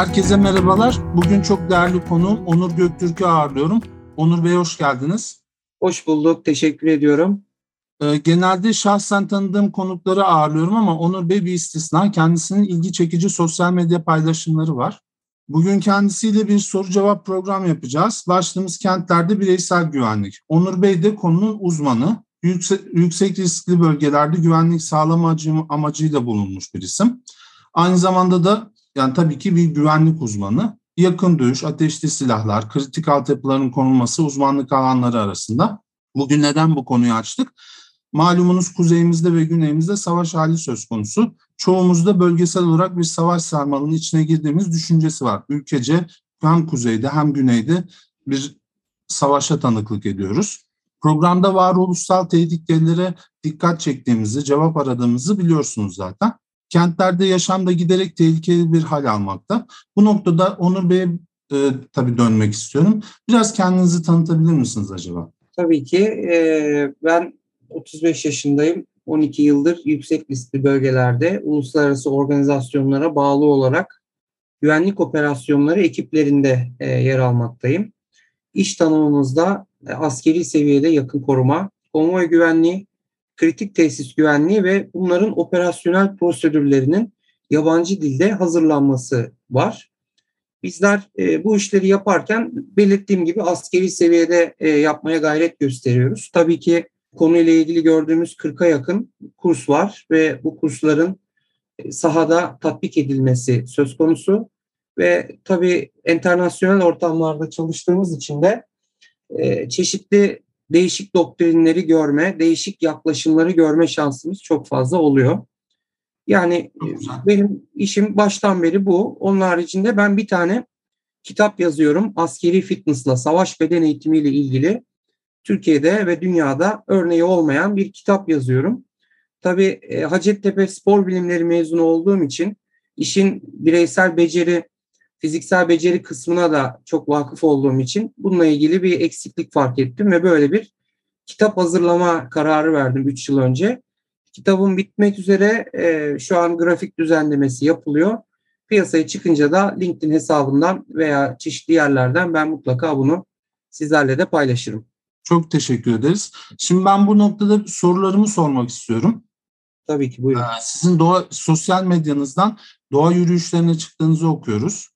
Herkese merhabalar. Bugün çok değerli konuğum Onur Göktürk'ü ağırlıyorum. Onur Bey hoş geldiniz. Hoş bulduk, teşekkür ediyorum. Ee, genelde şahsen tanıdığım konukları ağırlıyorum ama Onur Bey bir istisna. Kendisinin ilgi çekici sosyal medya paylaşımları var. Bugün kendisiyle bir soru cevap program yapacağız. Başlığımız kentlerde bireysel güvenlik. Onur Bey de konunun uzmanı. Yüksek, yüksek riskli bölgelerde güvenlik sağlama amacıyla bulunmuş bir isim. Aynı zamanda da yani tabii ki bir güvenlik uzmanı. Yakın dövüş, ateşli silahlar, kritik altyapıların konulması uzmanlık alanları arasında. Bugün neden bu konuyu açtık? Malumunuz kuzeyimizde ve güneyimizde savaş hali söz konusu. Çoğumuzda bölgesel olarak bir savaş sarmalının içine girdiğimiz düşüncesi var. Ülkece hem kuzeyde hem güneyde bir savaşa tanıklık ediyoruz. Programda varoluşsal tehditlere dikkat çektiğimizi, cevap aradığımızı biliyorsunuz zaten kentlerde yaşam da giderek tehlikeli bir hal almakta. Bu noktada Onur Bey'e e, tabii dönmek istiyorum. Biraz kendinizi tanıtabilir misiniz acaba? Tabii ki. E, ben 35 yaşındayım. 12 yıldır yüksek riskli bölgelerde uluslararası organizasyonlara bağlı olarak güvenlik operasyonları ekiplerinde e, yer almaktayım. İş tanımımızda e, askeri seviyede yakın koruma, konvoy güvenliği, kritik tesis güvenliği ve bunların operasyonel prosedürlerinin yabancı dilde hazırlanması var. Bizler e, bu işleri yaparken belirttiğim gibi askeri seviyede e, yapmaya gayret gösteriyoruz. Tabii ki konuyla ilgili gördüğümüz 40'a yakın kurs var ve bu kursların e, sahada tatbik edilmesi söz konusu ve tabii internasyonel ortamlarda çalıştığımız için de e, çeşitli değişik doktrinleri görme, değişik yaklaşımları görme şansımız çok fazla oluyor. Yani benim işim baştan beri bu. Onun haricinde ben bir tane kitap yazıyorum. Askeri fitnessla, savaş beden eğitimiyle ilgili Türkiye'de ve dünyada örneği olmayan bir kitap yazıyorum. Tabii e, Hacettepe Spor Bilimleri mezunu olduğum için işin bireysel beceri fiziksel beceri kısmına da çok vakıf olduğum için bununla ilgili bir eksiklik fark ettim ve böyle bir kitap hazırlama kararı verdim 3 yıl önce. Kitabım bitmek üzere e, şu an grafik düzenlemesi yapılıyor. Piyasaya çıkınca da LinkedIn hesabından veya çeşitli yerlerden ben mutlaka bunu sizlerle de paylaşırım. Çok teşekkür ederiz. Şimdi ben bu noktada sorularımı sormak istiyorum. Tabii ki buyurun. Ee, sizin doğa, sosyal medyanızdan doğa yürüyüşlerine çıktığınızı okuyoruz.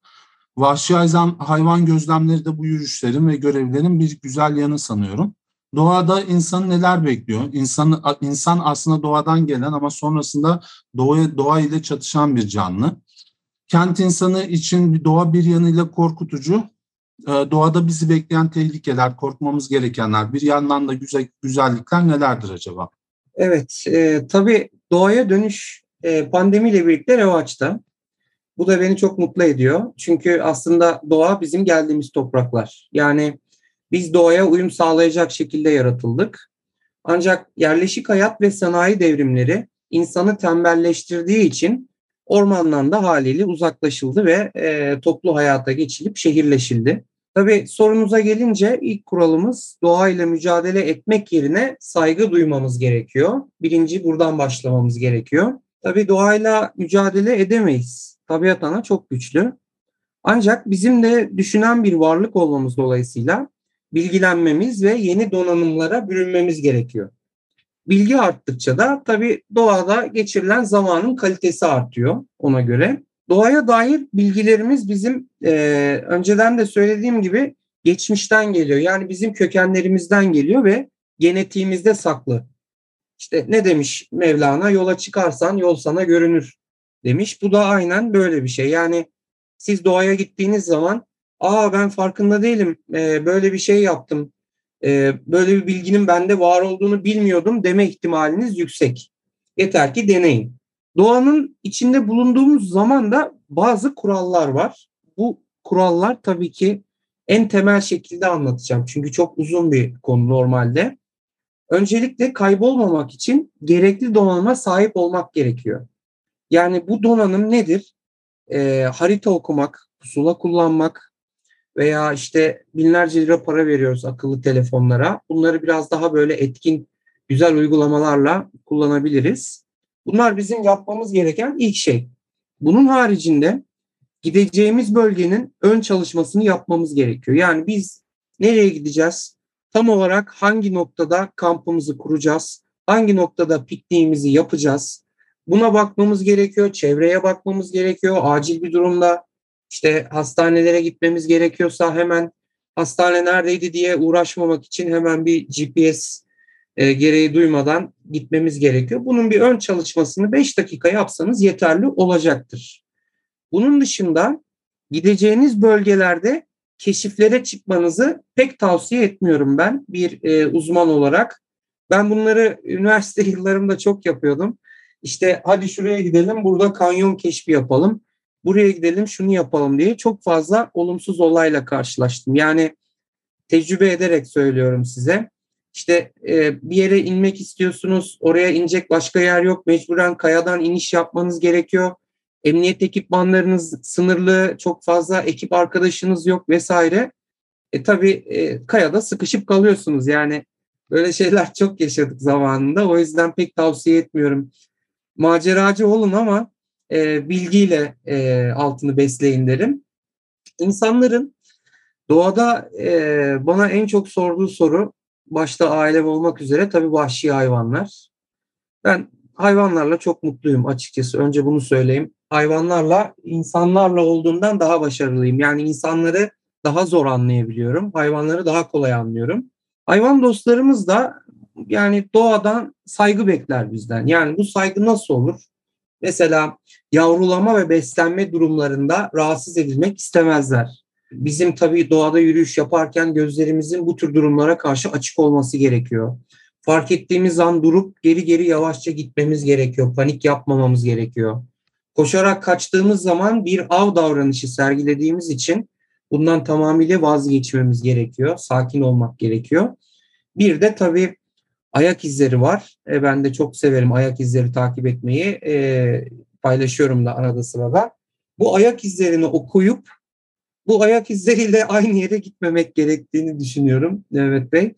Vahşi hayvan gözlemleri de bu yürüyüşlerin ve görevlerin bir güzel yanı sanıyorum. Doğada insanı neler bekliyor? İnsanı, insan aslında doğadan gelen ama sonrasında doğa, doğa ile çatışan bir canlı. Kent insanı için doğa bir yanıyla korkutucu. Ee, doğada bizi bekleyen tehlikeler, korkmamız gerekenler, bir yandan da güzel güzellikler nelerdir acaba? Evet, e, tabii doğaya dönüş e, pandemiyle birlikte revaçta. Bu da beni çok mutlu ediyor. Çünkü aslında doğa bizim geldiğimiz topraklar. Yani biz doğaya uyum sağlayacak şekilde yaratıldık. Ancak yerleşik hayat ve sanayi devrimleri insanı tembelleştirdiği için ormandan da haliyle uzaklaşıldı ve e, toplu hayata geçilip şehirleşildi. Tabii sorunuza gelince ilk kuralımız doğayla mücadele etmek yerine saygı duymamız gerekiyor. Birinci buradan başlamamız gerekiyor. Tabii doğayla mücadele edemeyiz tabiat ana çok güçlü. Ancak bizim de düşünen bir varlık olmamız dolayısıyla bilgilenmemiz ve yeni donanımlara bürünmemiz gerekiyor. Bilgi arttıkça da tabii doğada geçirilen zamanın kalitesi artıyor ona göre. Doğaya dair bilgilerimiz bizim e, önceden de söylediğim gibi geçmişten geliyor. Yani bizim kökenlerimizden geliyor ve genetiğimizde saklı. İşte ne demiş Mevlana? Yola çıkarsan yol sana görünür demiş. Bu da aynen böyle bir şey. Yani siz doğaya gittiğiniz zaman aa ben farkında değilim e, böyle bir şey yaptım. E, böyle bir bilginin bende var olduğunu bilmiyordum deme ihtimaliniz yüksek. Yeter ki deneyin. Doğanın içinde bulunduğumuz zaman da bazı kurallar var. Bu kurallar tabii ki en temel şekilde anlatacağım. Çünkü çok uzun bir konu normalde. Öncelikle kaybolmamak için gerekli donanıma sahip olmak gerekiyor. Yani bu donanım nedir? E, harita okumak, pusula kullanmak veya işte binlerce lira para veriyoruz akıllı telefonlara. Bunları biraz daha böyle etkin, güzel uygulamalarla kullanabiliriz. Bunlar bizim yapmamız gereken ilk şey. Bunun haricinde gideceğimiz bölgenin ön çalışmasını yapmamız gerekiyor. Yani biz nereye gideceğiz? Tam olarak hangi noktada kampımızı kuracağız? Hangi noktada pikniğimizi yapacağız? Buna bakmamız gerekiyor, çevreye bakmamız gerekiyor. Acil bir durumda işte hastanelere gitmemiz gerekiyorsa hemen hastane neredeydi diye uğraşmamak için hemen bir GPS e, gereği duymadan gitmemiz gerekiyor. Bunun bir ön çalışmasını 5 dakika yapsanız yeterli olacaktır. Bunun dışında gideceğiniz bölgelerde keşiflere çıkmanızı pek tavsiye etmiyorum ben bir e, uzman olarak. Ben bunları üniversite yıllarımda çok yapıyordum. İşte hadi şuraya gidelim, burada kanyon keşfi yapalım. Buraya gidelim, şunu yapalım diye çok fazla olumsuz olayla karşılaştım. Yani tecrübe ederek söylüyorum size. İşte e, bir yere inmek istiyorsunuz, oraya inecek başka yer yok. Mecburen kayadan iniş yapmanız gerekiyor. Emniyet ekipmanlarınız sınırlı, çok fazla ekip arkadaşınız yok vesaire. E tabii e, kayada sıkışıp kalıyorsunuz. Yani böyle şeyler çok yaşadık zamanında. O yüzden pek tavsiye etmiyorum. Maceracı olun ama e, bilgiyle e, altını besleyin derim. İnsanların doğada e, bana en çok sorduğu soru başta ailem olmak üzere tabii vahşi hayvanlar. Ben hayvanlarla çok mutluyum açıkçası. Önce bunu söyleyeyim. Hayvanlarla insanlarla olduğumdan daha başarılıyım. Yani insanları daha zor anlayabiliyorum. Hayvanları daha kolay anlıyorum. Hayvan dostlarımız da yani doğadan saygı bekler bizden. Yani bu saygı nasıl olur? Mesela yavrulama ve beslenme durumlarında rahatsız edilmek istemezler. Bizim tabii doğada yürüyüş yaparken gözlerimizin bu tür durumlara karşı açık olması gerekiyor. Fark ettiğimiz an durup geri geri yavaşça gitmemiz gerekiyor. Panik yapmamamız gerekiyor. Koşarak kaçtığımız zaman bir av davranışı sergilediğimiz için bundan tamamıyla vazgeçmemiz gerekiyor. Sakin olmak gerekiyor. Bir de tabii ayak izleri var. E, ben de çok severim ayak izleri takip etmeyi. E, paylaşıyorum da arada sırada. Bu ayak izlerini okuyup bu ayak izleriyle aynı yere gitmemek gerektiğini düşünüyorum Mehmet Bey.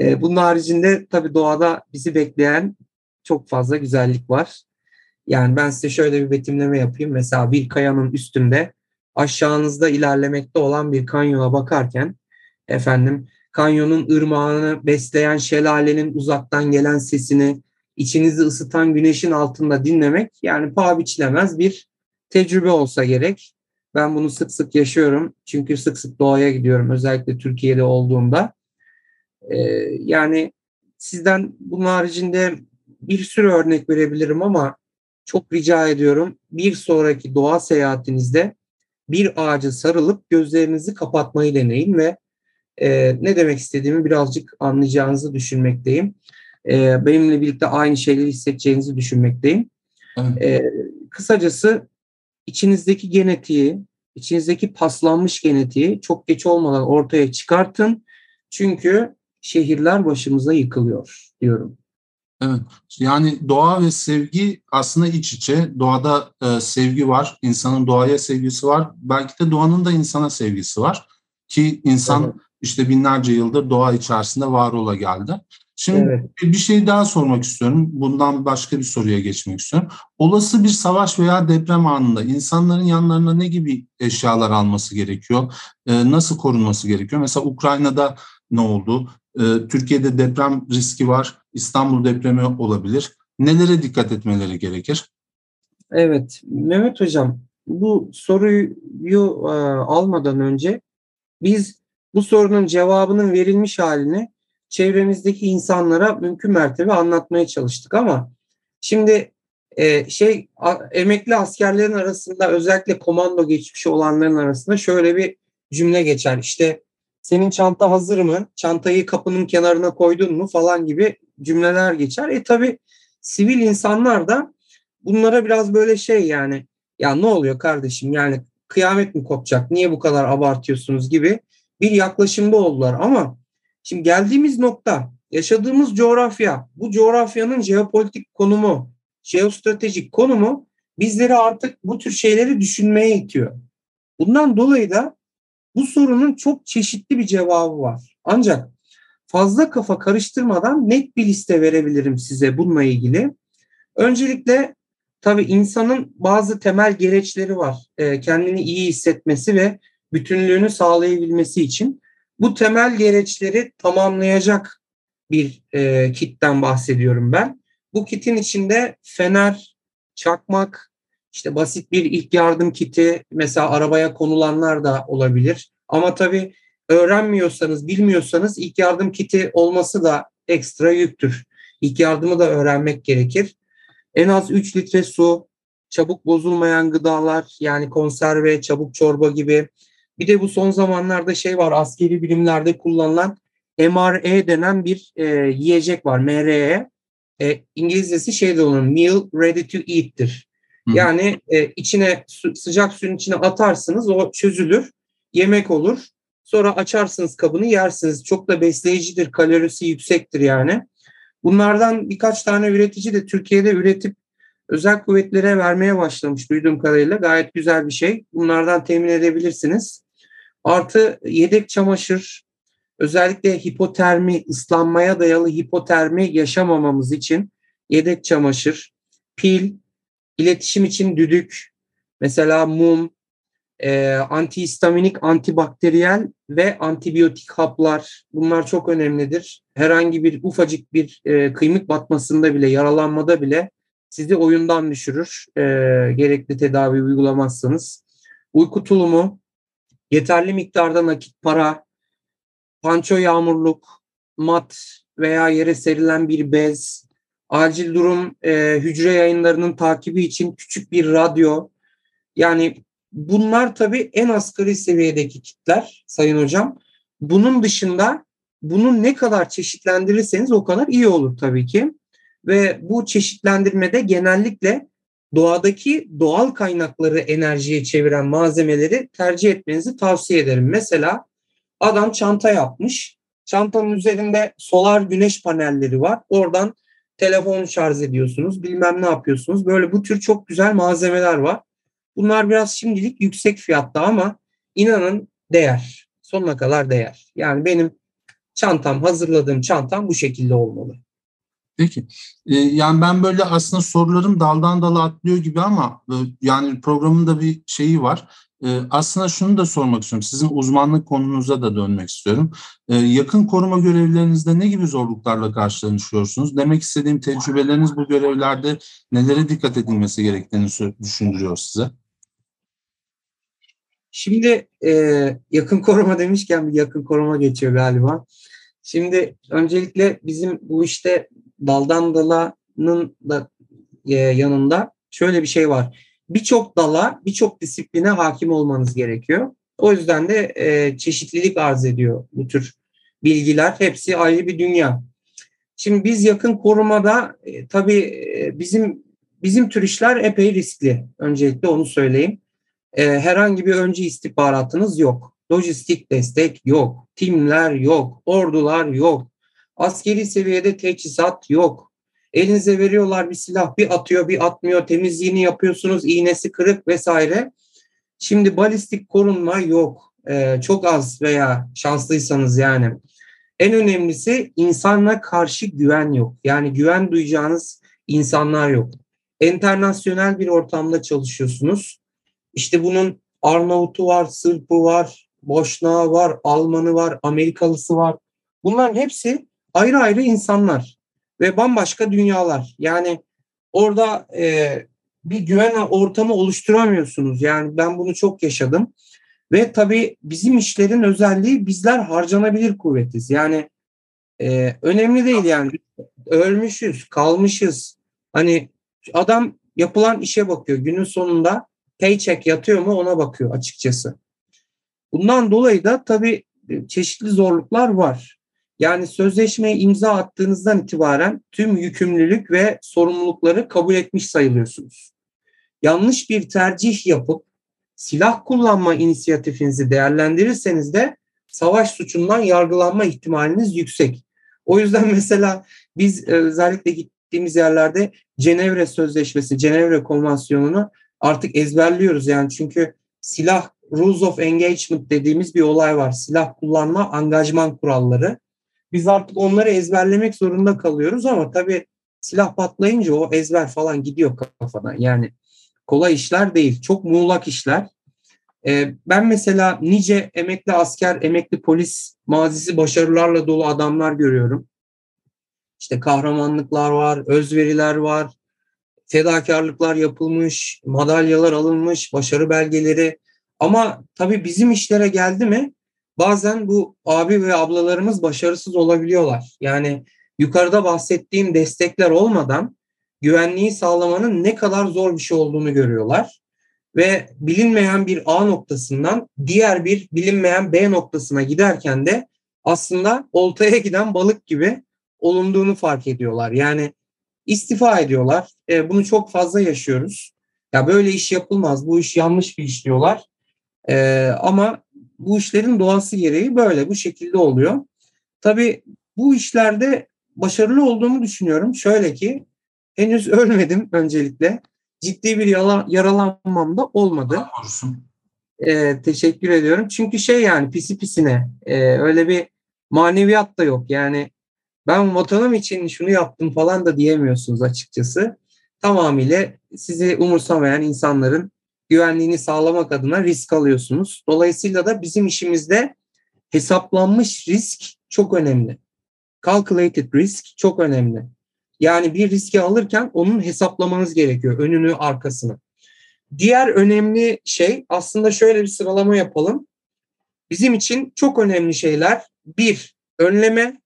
E, bunun haricinde tabii doğada bizi bekleyen çok fazla güzellik var. Yani ben size şöyle bir betimleme yapayım. Mesela bir kayanın üstünde aşağınızda ilerlemekte olan bir kanyona bakarken efendim kanyonun ırmağını besleyen şelalenin uzaktan gelen sesini içinizi ısıtan güneşin altında dinlemek yani paha biçilemez bir tecrübe olsa gerek. Ben bunu sık sık yaşıyorum. Çünkü sık sık doğaya gidiyorum. Özellikle Türkiye'de olduğumda. Ee, yani sizden bunun haricinde bir sürü örnek verebilirim ama çok rica ediyorum bir sonraki doğa seyahatinizde bir ağaca sarılıp gözlerinizi kapatmayı deneyin ve e, ne demek istediğimi birazcık anlayacağınızı düşünmekteyim. E, benimle birlikte aynı şeyleri hissedeceğinizi düşünmekteyim. Evet. E, kısacası içinizdeki genetiği, içinizdeki paslanmış genetiği çok geç olmadan ortaya çıkartın. Çünkü şehirler başımıza yıkılıyor diyorum. Evet. Yani doğa ve sevgi aslında iç içe. Doğada e, sevgi var. insanın doğaya sevgisi var. Belki de doğanın da insana sevgisi var. Ki insan evet. İşte binlerce yıldır doğa içerisinde var ola geldi. Şimdi evet. bir şey daha sormak istiyorum. Bundan başka bir soruya geçmek istiyorum. Olası bir savaş veya deprem anında insanların yanlarına ne gibi eşyalar alması gerekiyor? Ee, nasıl korunması gerekiyor? Mesela Ukrayna'da ne oldu? Ee, Türkiye'de deprem riski var. İstanbul depremi olabilir. Nelere dikkat etmeleri gerekir? Evet, Mehmet Hocam bu soruyu e, almadan önce biz bu sorunun cevabının verilmiş halini çevremizdeki insanlara mümkün mertebe anlatmaya çalıştık ama şimdi e, şey emekli askerlerin arasında özellikle komando geçmişi olanların arasında şöyle bir cümle geçer. İşte senin çanta hazır mı? Çantayı kapının kenarına koydun mu falan gibi cümleler geçer. E tabi sivil insanlar da bunlara biraz böyle şey yani ya ne oluyor kardeşim yani kıyamet mi kopacak niye bu kadar abartıyorsunuz gibi bir yaklaşımda oldular ama şimdi geldiğimiz nokta yaşadığımız coğrafya bu coğrafyanın jeopolitik konumu jeostratejik konumu bizleri artık bu tür şeyleri düşünmeye itiyor. Bundan dolayı da bu sorunun çok çeşitli bir cevabı var. Ancak fazla kafa karıştırmadan net bir liste verebilirim size bununla ilgili. Öncelikle tabii insanın bazı temel gereçleri var. E, kendini iyi hissetmesi ve bütünlüğünü sağlayabilmesi için. Bu temel gereçleri tamamlayacak bir e, kitten bahsediyorum ben. Bu kitin içinde fener, çakmak, işte basit bir ilk yardım kiti, mesela arabaya konulanlar da olabilir. Ama tabii öğrenmiyorsanız, bilmiyorsanız ilk yardım kiti olması da ekstra yüktür. İlk yardımı da öğrenmek gerekir. En az 3 litre su, çabuk bozulmayan gıdalar yani konserve, çabuk çorba gibi. Bir de bu son zamanlarda şey var askeri bilimlerde kullanılan MRE denen bir e, yiyecek var. MRE. E, İngilizcesi şey de onun meal ready to eat'tir. Yani e, içine su, sıcak suyun içine atarsınız o çözülür. Yemek olur. Sonra açarsınız kabını yersiniz. Çok da besleyicidir. Kalorisi yüksektir yani. Bunlardan birkaç tane üretici de Türkiye'de üretip özel kuvvetlere vermeye başlamış duyduğum kadarıyla. Gayet güzel bir şey. Bunlardan temin edebilirsiniz. Artı yedek çamaşır, özellikle hipotermi, ıslanmaya dayalı hipotermi yaşamamamız için yedek çamaşır, pil, iletişim için düdük, mesela mum, e, antihistaminik, antibakteriyel ve antibiyotik haplar bunlar çok önemlidir. Herhangi bir ufacık bir e, kıymık batmasında bile, yaralanmada bile sizi oyundan düşürür. E, gerekli tedavi uygulamazsanız. Uyku tulumu, yeterli miktarda nakit para, panço yağmurluk, mat veya yere serilen bir bez, acil durum e, hücre yayınlarının takibi için küçük bir radyo. Yani bunlar tabii en asgari seviyedeki kitler Sayın Hocam. Bunun dışında bunu ne kadar çeşitlendirirseniz o kadar iyi olur tabii ki. Ve bu çeşitlendirmede genellikle doğadaki doğal kaynakları enerjiye çeviren malzemeleri tercih etmenizi tavsiye ederim. Mesela adam çanta yapmış. Çantanın üzerinde solar güneş panelleri var. Oradan telefonu şarj ediyorsunuz. Bilmem ne yapıyorsunuz. Böyle bu tür çok güzel malzemeler var. Bunlar biraz şimdilik yüksek fiyatta ama inanın değer. Sonuna kadar değer. Yani benim çantam, hazırladığım çantam bu şekilde olmalı. Peki. Ee, yani ben böyle aslında sorularım daldan dala atlıyor gibi ama e, yani programın da bir şeyi var. Ee, aslında şunu da sormak istiyorum. Sizin uzmanlık konunuza da dönmek istiyorum. Ee, yakın koruma görevlerinizde ne gibi zorluklarla karşılaşıyorsunuz? Demek istediğim tecrübeleriniz bu görevlerde nelere dikkat edilmesi gerektiğini düşündürüyor size. Şimdi e, yakın koruma demişken bir yakın koruma geçiyor galiba. Şimdi öncelikle bizim bu işte daldan dalanın da e, yanında şöyle bir şey var. Birçok dala, birçok disipline hakim olmanız gerekiyor. O yüzden de e, çeşitlilik arz ediyor bu tür bilgiler. Hepsi ayrı bir dünya. Şimdi biz yakın korumada e, tabii e, bizim bizim tür işler epey riskli. Öncelikle onu söyleyeyim. E, herhangi bir önce istihbaratınız yok. Lojistik destek yok. Timler yok. Ordular yok. Askeri seviyede teçhizat yok. Elinize veriyorlar bir silah bir atıyor bir atmıyor temizliğini yapıyorsunuz iğnesi kırık vesaire. Şimdi balistik korunma yok. Ee, çok az veya şanslıysanız yani. En önemlisi insanla karşı güven yok. Yani güven duyacağınız insanlar yok. Enternasyonel bir ortamda çalışıyorsunuz. İşte bunun Arnavut'u var, Sırp'ı var, Boşnağı var, Almanı var, Amerikalısı var. Bunların hepsi ayrı ayrı insanlar ve bambaşka dünyalar. Yani orada e, bir güven ortamı oluşturamıyorsunuz. Yani ben bunu çok yaşadım. Ve tabii bizim işlerin özelliği bizler harcanabilir kuvvetiz. Yani e, önemli değil yani. Ölmüşüz, kalmışız. Hani adam yapılan işe bakıyor. Günün sonunda paycheck yatıyor mu ona bakıyor açıkçası. Bundan dolayı da tabii çeşitli zorluklar var. Yani sözleşmeye imza attığınızdan itibaren tüm yükümlülük ve sorumlulukları kabul etmiş sayılıyorsunuz. Yanlış bir tercih yapıp silah kullanma inisiyatifinizi değerlendirirseniz de savaş suçundan yargılanma ihtimaliniz yüksek. O yüzden mesela biz özellikle gittiğimiz yerlerde Cenevre Sözleşmesi, Cenevre Konvansiyonu'nu artık ezberliyoruz yani çünkü silah Rules of Engagement dediğimiz bir olay var. Silah kullanma angajman kuralları. Biz artık onları ezberlemek zorunda kalıyoruz ama tabii silah patlayınca o ezber falan gidiyor kafadan. Yani kolay işler değil. Çok muğlak işler. Ee, ben mesela nice emekli asker, emekli polis mazisi başarılarla dolu adamlar görüyorum. İşte kahramanlıklar var, özveriler var, fedakarlıklar yapılmış, madalyalar alınmış, başarı belgeleri. Ama tabii bizim işlere geldi mi bazen bu abi ve ablalarımız başarısız olabiliyorlar. Yani yukarıda bahsettiğim destekler olmadan güvenliği sağlamanın ne kadar zor bir şey olduğunu görüyorlar. Ve bilinmeyen bir A noktasından diğer bir bilinmeyen B noktasına giderken de aslında oltaya giden balık gibi olunduğunu fark ediyorlar. Yani istifa ediyorlar. E, bunu çok fazla yaşıyoruz. Ya böyle iş yapılmaz, bu iş yanlış bir iş diyorlar. E, ama bu işlerin doğası gereği böyle, bu şekilde oluyor. Tabii bu işlerde başarılı olduğumu düşünüyorum. Şöyle ki henüz ölmedim öncelikle. Ciddi bir yala, yaralanmam da olmadı. Ee, teşekkür ediyorum. Çünkü şey yani pisi pisine e, öyle bir maneviyat da yok. Yani ben vatanım için şunu yaptım falan da diyemiyorsunuz açıkçası. Tamamıyla sizi umursamayan insanların güvenliğini sağlamak adına risk alıyorsunuz. Dolayısıyla da bizim işimizde hesaplanmış risk çok önemli. Calculated risk çok önemli. Yani bir riski alırken onun hesaplamanız gerekiyor önünü arkasını. Diğer önemli şey aslında şöyle bir sıralama yapalım. Bizim için çok önemli şeyler bir önleme,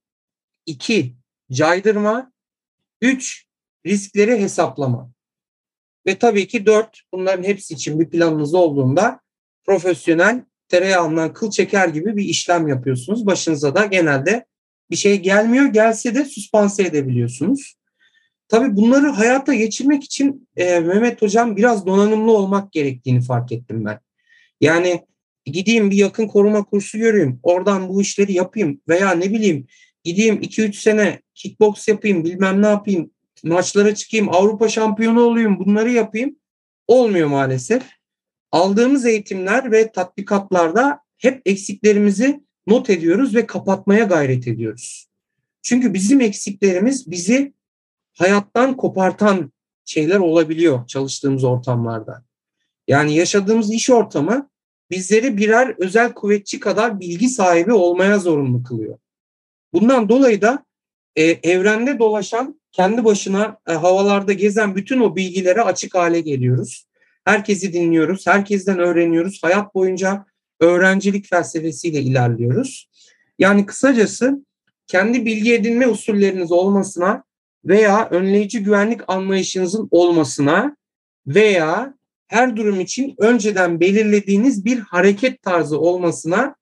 iki caydırma, üç riskleri hesaplama. Ve tabii ki dört bunların hepsi için bir planınız olduğunda profesyonel tereyağından kıl çeker gibi bir işlem yapıyorsunuz. Başınıza da genelde bir şey gelmiyor. Gelse de süspanse edebiliyorsunuz. Tabii bunları hayata geçirmek için e, Mehmet Hocam biraz donanımlı olmak gerektiğini fark ettim ben. Yani gideyim bir yakın koruma kursu göreyim, oradan bu işleri yapayım veya ne bileyim gideyim 2-3 sene kickbox yapayım, bilmem ne yapayım, maçlara çıkayım, Avrupa şampiyonu olayım, bunları yapayım. Olmuyor maalesef. Aldığımız eğitimler ve tatbikatlarda hep eksiklerimizi not ediyoruz ve kapatmaya gayret ediyoruz. Çünkü bizim eksiklerimiz bizi hayattan kopartan şeyler olabiliyor çalıştığımız ortamlarda. Yani yaşadığımız iş ortamı bizleri birer özel kuvvetçi kadar bilgi sahibi olmaya zorunlu kılıyor. Bundan dolayı da e, evrende dolaşan, kendi başına e, havalarda gezen bütün o bilgilere açık hale geliyoruz. Herkesi dinliyoruz, herkesten öğreniyoruz. Hayat boyunca öğrencilik felsefesiyle ilerliyoruz. Yani kısacası kendi bilgi edinme usulleriniz olmasına veya önleyici güvenlik anlayışınızın olmasına veya her durum için önceden belirlediğiniz bir hareket tarzı olmasına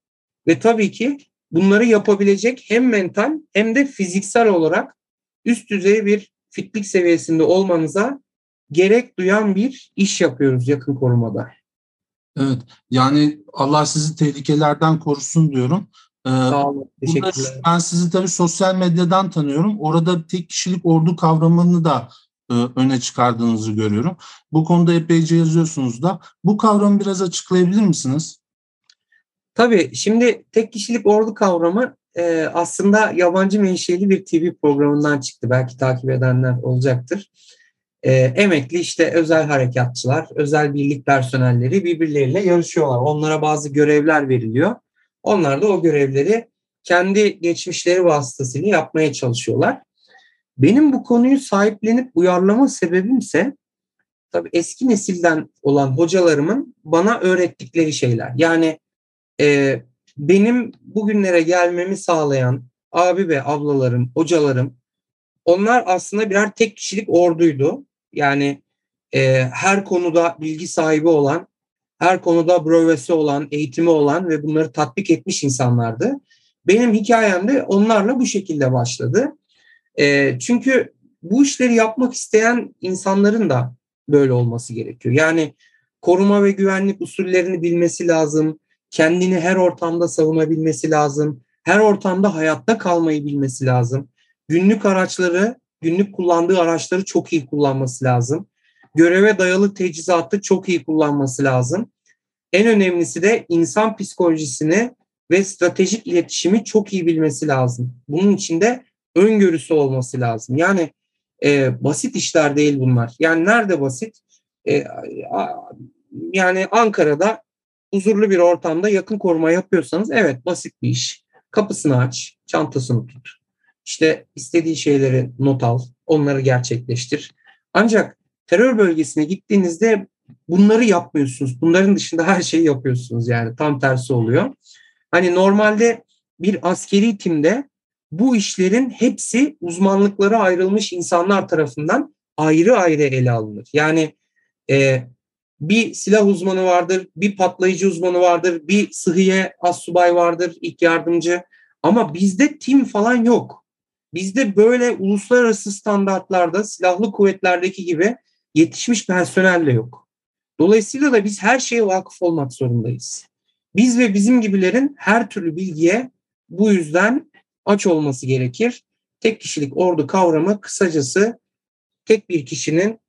ve tabii ki bunları yapabilecek hem mental hem de fiziksel olarak üst düzey bir fitlik seviyesinde olmanıza gerek duyan bir iş yapıyoruz yakın korumada. Evet yani Allah sizi tehlikelerden korusun diyorum. Ee, Sağ olun. Teşekkürler. Ben sizi tabii sosyal medyadan tanıyorum. Orada tek kişilik ordu kavramını da e, öne çıkardığınızı görüyorum. Bu konuda epeyce yazıyorsunuz da. Bu kavramı biraz açıklayabilir misiniz? Tabii şimdi tek kişilik ordu kavramı e, aslında yabancı menşeli bir TV programından çıktı. Belki takip edenler olacaktır. E, emekli işte özel harekatçılar, özel birlik personelleri birbirleriyle yarışıyorlar. Onlara bazı görevler veriliyor. Onlar da o görevleri kendi geçmişleri vasıtasıyla yapmaya çalışıyorlar. Benim bu konuyu sahiplenip uyarlama sebebimse tabii eski nesilden olan hocalarımın bana öğrettikleri şeyler. Yani e, benim bugünlere gelmemi sağlayan abi ve ablalarım, hocalarım onlar aslında birer tek kişilik orduydu. Yani e, her konuda bilgi sahibi olan, her konuda brovesi olan, eğitimi olan ve bunları tatbik etmiş insanlardı. Benim hikayem de onlarla bu şekilde başladı. E, çünkü bu işleri yapmak isteyen insanların da böyle olması gerekiyor. Yani koruma ve güvenlik usullerini bilmesi lazım. Kendini her ortamda savunabilmesi lazım. Her ortamda hayatta kalmayı bilmesi lazım. Günlük araçları, günlük kullandığı araçları çok iyi kullanması lazım. Göreve dayalı teçhizatı çok iyi kullanması lazım. En önemlisi de insan psikolojisini ve stratejik iletişimi çok iyi bilmesi lazım. Bunun için de öngörüsü olması lazım. Yani E, basit işler değil bunlar. Yani nerede basit? E, a- yani Ankara'da huzurlu bir ortamda yakın koruma yapıyorsanız evet basit bir iş. Kapısını aç, çantasını tut. İşte istediği şeyleri not al, onları gerçekleştir. Ancak terör bölgesine gittiğinizde bunları yapmıyorsunuz. Bunların dışında her şeyi yapıyorsunuz yani tam tersi oluyor. Hani normalde bir askeri timde bu işlerin hepsi uzmanlıklara ayrılmış insanlar tarafından ayrı ayrı ele alınır. Yani e, bir silah uzmanı vardır, bir patlayıcı uzmanı vardır, bir sıhhiye assubay vardır, ilk yardımcı. Ama bizde tim falan yok. Bizde böyle uluslararası standartlarda silahlı kuvvetlerdeki gibi yetişmiş personel de yok. Dolayısıyla da biz her şeye vakıf olmak zorundayız. Biz ve bizim gibilerin her türlü bilgiye bu yüzden aç olması gerekir. Tek kişilik ordu kavramı kısacası tek bir kişinin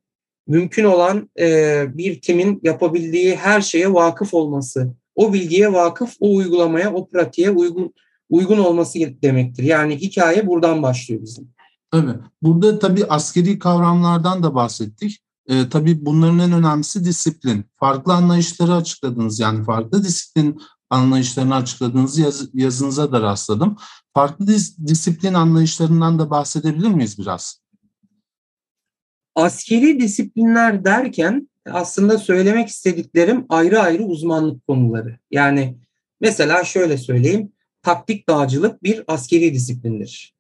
mümkün olan e, bir timin yapabildiği her şeye vakıf olması, o bilgiye vakıf, o uygulamaya, o pratiğe uygun uygun olması demektir. Yani hikaye buradan başlıyor bizim. Tabii. Burada tabii askeri kavramlardan da bahsettik. Ee, tabii bunların en önemlisi disiplin. Farklı anlayışları açıkladınız yani farklı disiplin anlayışlarını açıkladığınız yaz, yazınıza da rastladım. Farklı dis, disiplin anlayışlarından da bahsedebilir miyiz biraz? Askeri disiplinler derken aslında söylemek istediklerim ayrı ayrı uzmanlık konuları. Yani mesela şöyle söyleyeyim, taktik dağcılık bir askeri disiplindir.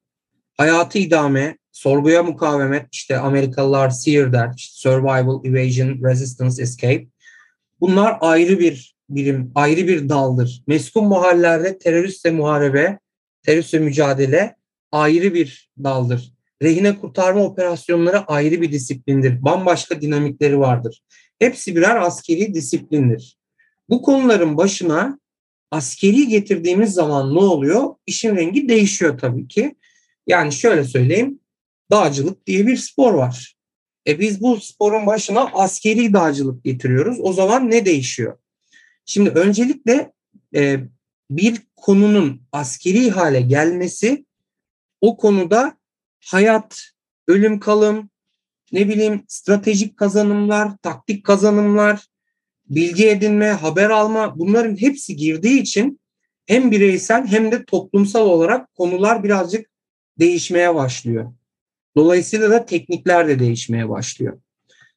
Hayatı idame, sorguya mukavemet, işte Amerikalılar SEER der, işte Survival, Evasion, Resistance, Escape. Bunlar ayrı bir birim, ayrı bir daldır. Meskun mahallelerde teröristle muharebe, teröristle mücadele ayrı bir daldır. Rehine kurtarma operasyonları ayrı bir disiplindir. Bambaşka dinamikleri vardır. Hepsi birer askeri disiplindir. Bu konuların başına askeri getirdiğimiz zaman ne oluyor? İşin rengi değişiyor tabii ki. Yani şöyle söyleyeyim, dağcılık diye bir spor var. E biz bu sporun başına askeri dağcılık getiriyoruz. O zaman ne değişiyor? Şimdi öncelikle e, bir konunun askeri hale gelmesi o konuda hayat, ölüm kalım, ne bileyim stratejik kazanımlar, taktik kazanımlar, bilgi edinme, haber alma bunların hepsi girdiği için hem bireysel hem de toplumsal olarak konular birazcık değişmeye başlıyor. Dolayısıyla da teknikler de değişmeye başlıyor.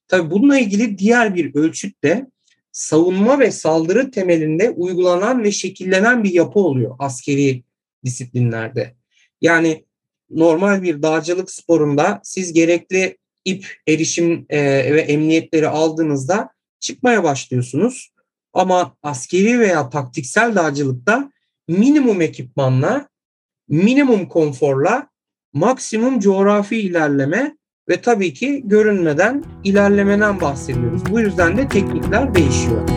Tabii bununla ilgili diğer bir ölçüt de savunma ve saldırı temelinde uygulanan ve şekillenen bir yapı oluyor askeri disiplinlerde. Yani normal bir dağcılık sporunda siz gerekli ip, erişim e, ve emniyetleri aldığınızda çıkmaya başlıyorsunuz. Ama askeri veya taktiksel dağcılıkta minimum ekipmanla, minimum konforla, maksimum coğrafi ilerleme ve tabii ki görünmeden ilerlemeden bahsediyoruz. Bu yüzden de teknikler değişiyor.